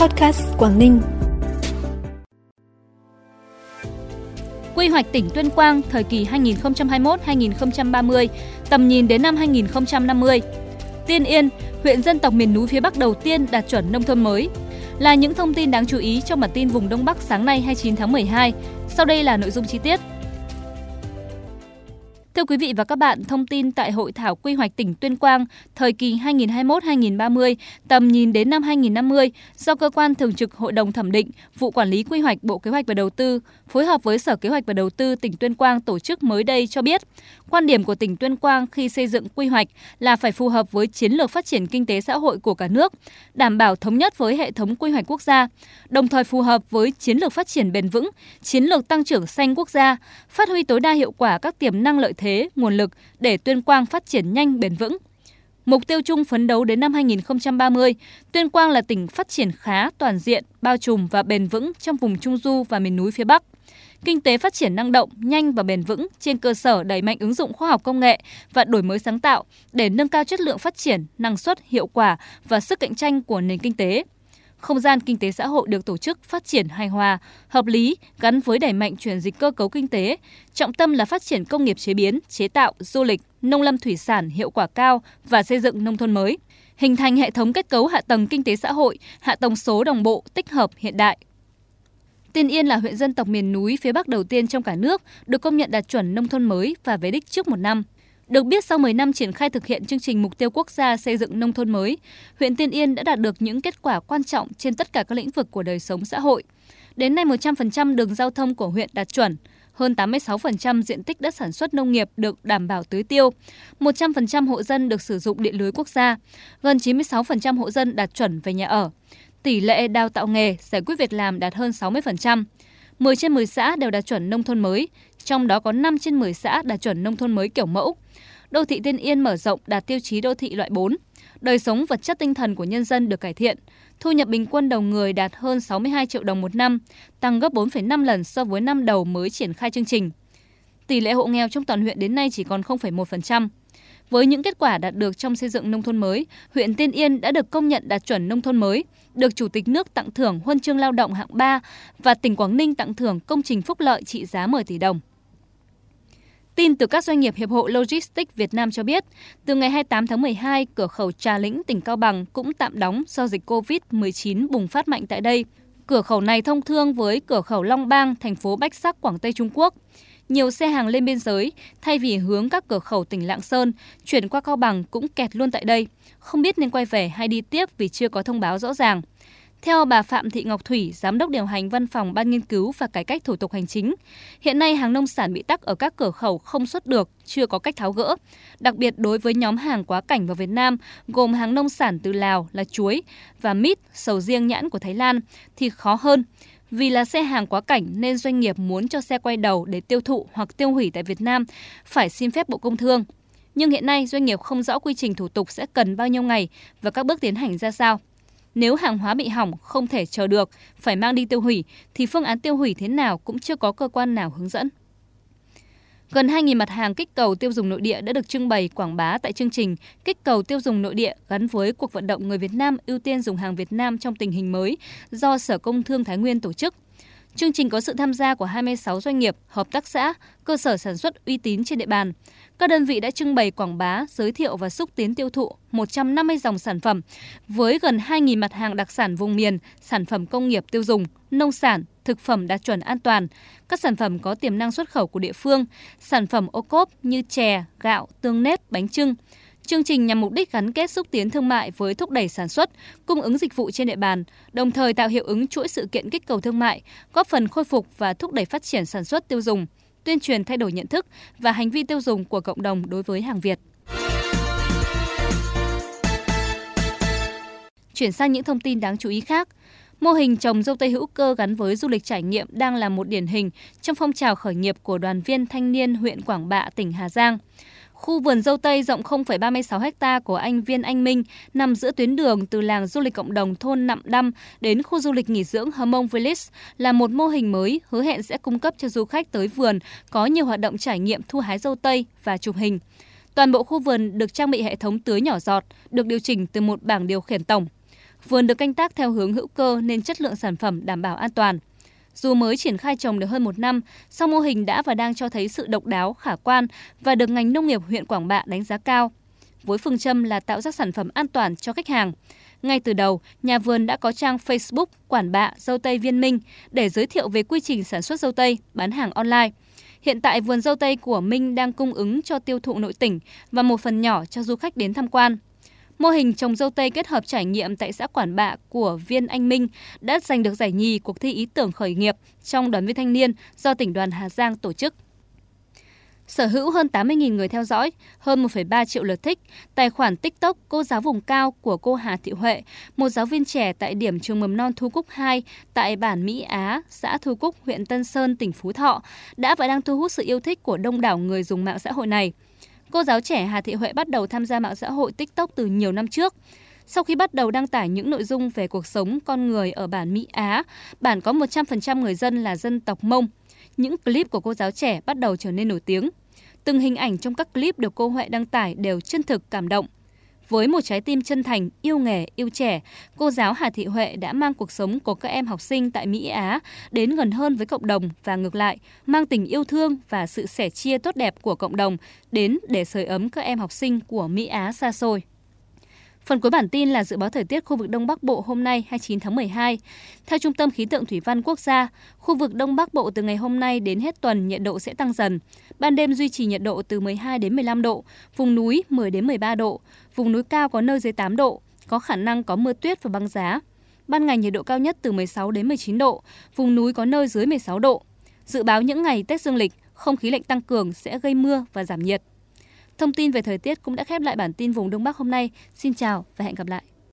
Podcast Quảng Ninh. Quy hoạch tỉnh Tuyên Quang thời kỳ 2021-2030, tầm nhìn đến năm 2050. Tiên Yên, huyện dân tộc miền núi phía Bắc đầu tiên đạt chuẩn nông thôn mới. Là những thông tin đáng chú ý trong bản tin vùng Đông Bắc sáng nay 29 tháng 12. Sau đây là nội dung chi tiết. Thưa quý vị và các bạn, thông tin tại Hội thảo quy hoạch tỉnh Tuyên Quang thời kỳ 2021-2030, tầm nhìn đến năm 2050 do Cơ quan Thường trực Hội đồng Thẩm định, Vụ Quản lý Quy hoạch Bộ Kế hoạch và Đầu tư phối hợp với Sở Kế hoạch và Đầu tư tỉnh Tuyên Quang tổ chức mới đây cho biết, quan điểm của tỉnh Tuyên Quang khi xây dựng quy hoạch là phải phù hợp với chiến lược phát triển kinh tế xã hội của cả nước, đảm bảo thống nhất với hệ thống quy hoạch quốc gia, đồng thời phù hợp với chiến lược phát triển bền vững, chiến lược tăng trưởng xanh quốc gia, phát huy tối đa hiệu quả các tiềm năng lợi thế, nguồn lực để Tuyên Quang phát triển nhanh bền vững. Mục tiêu chung phấn đấu đến năm 2030, Tuyên Quang là tỉnh phát triển khá toàn diện, bao trùm và bền vững trong vùng Trung Du và miền núi phía Bắc. Kinh tế phát triển năng động, nhanh và bền vững trên cơ sở đẩy mạnh ứng dụng khoa học công nghệ và đổi mới sáng tạo để nâng cao chất lượng phát triển, năng suất, hiệu quả và sức cạnh tranh của nền kinh tế không gian kinh tế xã hội được tổ chức phát triển hài hòa, hợp lý gắn với đẩy mạnh chuyển dịch cơ cấu kinh tế, trọng tâm là phát triển công nghiệp chế biến, chế tạo, du lịch, nông lâm thủy sản hiệu quả cao và xây dựng nông thôn mới, hình thành hệ thống kết cấu hạ tầng kinh tế xã hội, hạ tầng số đồng bộ, tích hợp hiện đại. Tiên Yên là huyện dân tộc miền núi phía Bắc đầu tiên trong cả nước được công nhận đạt chuẩn nông thôn mới và về đích trước một năm. Được biết sau 10 năm triển khai thực hiện chương trình mục tiêu quốc gia xây dựng nông thôn mới, huyện Tiên Yên đã đạt được những kết quả quan trọng trên tất cả các lĩnh vực của đời sống xã hội. Đến nay 100% đường giao thông của huyện đạt chuẩn, hơn 86% diện tích đất sản xuất nông nghiệp được đảm bảo tưới tiêu, 100% hộ dân được sử dụng điện lưới quốc gia, gần 96% hộ dân đạt chuẩn về nhà ở. Tỷ lệ đào tạo nghề, giải quyết việc làm đạt hơn 60%. 10 trên 10 xã đều đạt chuẩn nông thôn mới, trong đó có 5 trên 10 xã đạt chuẩn nông thôn mới kiểu mẫu. Đô thị Tiên Yên mở rộng đạt tiêu chí đô thị loại 4. Đời sống vật chất tinh thần của nhân dân được cải thiện. Thu nhập bình quân đầu người đạt hơn 62 triệu đồng một năm, tăng gấp 4,5 lần so với năm đầu mới triển khai chương trình. Tỷ lệ hộ nghèo trong toàn huyện đến nay chỉ còn 0,1%. Với những kết quả đạt được trong xây dựng nông thôn mới, huyện Tiên Yên đã được công nhận đạt chuẩn nông thôn mới, được Chủ tịch nước tặng thưởng huân chương lao động hạng 3 và tỉnh Quảng Ninh tặng thưởng công trình phúc lợi trị giá 10 tỷ đồng. Tin từ các doanh nghiệp Hiệp hội Logistics Việt Nam cho biết, từ ngày 28 tháng 12, cửa khẩu Trà Lĩnh, tỉnh Cao Bằng cũng tạm đóng do dịch COVID-19 bùng phát mạnh tại đây. Cửa khẩu này thông thương với cửa khẩu Long Bang, thành phố Bách Sắc, Quảng Tây Trung Quốc. Nhiều xe hàng lên biên giới, thay vì hướng các cửa khẩu tỉnh Lạng Sơn, chuyển qua Cao Bằng cũng kẹt luôn tại đây. Không biết nên quay về hay đi tiếp vì chưa có thông báo rõ ràng. Theo bà Phạm Thị Ngọc Thủy, Giám đốc điều hành Văn phòng Ban Nghiên cứu và Cải cách Thủ tục Hành chính, hiện nay hàng nông sản bị tắc ở các cửa khẩu không xuất được, chưa có cách tháo gỡ. Đặc biệt đối với nhóm hàng quá cảnh vào Việt Nam, gồm hàng nông sản từ Lào là chuối và mít, sầu riêng nhãn của Thái Lan, thì khó hơn. Vì là xe hàng quá cảnh nên doanh nghiệp muốn cho xe quay đầu để tiêu thụ hoặc tiêu hủy tại Việt Nam phải xin phép Bộ Công Thương. Nhưng hiện nay doanh nghiệp không rõ quy trình thủ tục sẽ cần bao nhiêu ngày và các bước tiến hành ra sao. Nếu hàng hóa bị hỏng không thể chờ được, phải mang đi tiêu hủy, thì phương án tiêu hủy thế nào cũng chưa có cơ quan nào hướng dẫn. Gần 2.000 mặt hàng kích cầu tiêu dùng nội địa đã được trưng bày quảng bá tại chương trình Kích cầu tiêu dùng nội địa gắn với cuộc vận động người Việt Nam ưu tiên dùng hàng Việt Nam trong tình hình mới do Sở Công Thương Thái Nguyên tổ chức. Chương trình có sự tham gia của 26 doanh nghiệp, hợp tác xã, cơ sở sản xuất uy tín trên địa bàn. Các đơn vị đã trưng bày quảng bá, giới thiệu và xúc tiến tiêu thụ 150 dòng sản phẩm với gần 2.000 mặt hàng đặc sản vùng miền, sản phẩm công nghiệp tiêu dùng, nông sản, thực phẩm đạt chuẩn an toàn, các sản phẩm có tiềm năng xuất khẩu của địa phương, sản phẩm ô cốp như chè, gạo, tương nếp, bánh trưng. Chương trình nhằm mục đích gắn kết xúc tiến thương mại với thúc đẩy sản xuất, cung ứng dịch vụ trên địa bàn, đồng thời tạo hiệu ứng chuỗi sự kiện kích cầu thương mại, góp phần khôi phục và thúc đẩy phát triển sản xuất tiêu dùng, tuyên truyền thay đổi nhận thức và hành vi tiêu dùng của cộng đồng đối với hàng Việt. Chuyển sang những thông tin đáng chú ý khác. Mô hình trồng dâu tây hữu cơ gắn với du lịch trải nghiệm đang là một điển hình trong phong trào khởi nghiệp của đoàn viên thanh niên huyện Quảng Bạ, tỉnh Hà Giang. Khu vườn dâu tây rộng 0,36 ha của anh Viên Anh Minh nằm giữa tuyến đường từ làng du lịch cộng đồng thôn Nậm Đăm đến khu du lịch nghỉ dưỡng Hmong Village là một mô hình mới hứa hẹn sẽ cung cấp cho du khách tới vườn có nhiều hoạt động trải nghiệm thu hái dâu tây và chụp hình. Toàn bộ khu vườn được trang bị hệ thống tưới nhỏ giọt, được điều chỉnh từ một bảng điều khiển tổng. Vườn được canh tác theo hướng hữu cơ nên chất lượng sản phẩm đảm bảo an toàn. Dù mới triển khai trồng được hơn một năm, song mô hình đã và đang cho thấy sự độc đáo, khả quan và được ngành nông nghiệp huyện Quảng Bạ đánh giá cao. Với phương châm là tạo ra sản phẩm an toàn cho khách hàng. Ngay từ đầu, nhà vườn đã có trang Facebook Quản Bạ Dâu Tây Viên Minh để giới thiệu về quy trình sản xuất dâu tây, bán hàng online. Hiện tại vườn dâu tây của Minh đang cung ứng cho tiêu thụ nội tỉnh và một phần nhỏ cho du khách đến tham quan. Mô hình trồng dâu tây kết hợp trải nghiệm tại xã Quản Bạ của Viên Anh Minh đã giành được giải nhì cuộc thi ý tưởng khởi nghiệp trong đoàn viên thanh niên do tỉnh đoàn Hà Giang tổ chức. Sở hữu hơn 80.000 người theo dõi, hơn 1,3 triệu lượt thích, tài khoản TikTok cô giáo vùng cao của cô Hà Thị Huệ, một giáo viên trẻ tại điểm trường mầm non Thu Cúc 2 tại bản Mỹ Á, xã Thu Cúc, huyện Tân Sơn, tỉnh Phú Thọ, đã và đang thu hút sự yêu thích của đông đảo người dùng mạng xã hội này. Cô giáo trẻ Hà Thị Huệ bắt đầu tham gia mạng xã hội TikTok từ nhiều năm trước. Sau khi bắt đầu đăng tải những nội dung về cuộc sống con người ở bản Mỹ Á, bản có 100% người dân là dân tộc Mông. Những clip của cô giáo trẻ bắt đầu trở nên nổi tiếng. Từng hình ảnh trong các clip được cô Huệ đăng tải đều chân thực cảm động. Với một trái tim chân thành, yêu nghề, yêu trẻ, cô giáo Hà Thị Huệ đã mang cuộc sống của các em học sinh tại Mỹ Á đến gần hơn với cộng đồng và ngược lại, mang tình yêu thương và sự sẻ chia tốt đẹp của cộng đồng đến để sưởi ấm các em học sinh của Mỹ Á xa xôi. Phần cuối bản tin là dự báo thời tiết khu vực Đông Bắc Bộ hôm nay 29 tháng 12. Theo Trung tâm Khí tượng Thủy văn Quốc gia, khu vực Đông Bắc Bộ từ ngày hôm nay đến hết tuần nhiệt độ sẽ tăng dần. Ban đêm duy trì nhiệt độ từ 12 đến 15 độ, vùng núi 10 đến 13 độ, vùng núi cao có nơi dưới 8 độ, có khả năng có mưa tuyết và băng giá. Ban ngày nhiệt độ cao nhất từ 16 đến 19 độ, vùng núi có nơi dưới 16 độ. Dự báo những ngày Tết dương lịch, không khí lạnh tăng cường sẽ gây mưa và giảm nhiệt. Thông tin về thời tiết cũng đã khép lại bản tin vùng Đông Bắc hôm nay. Xin chào và hẹn gặp lại.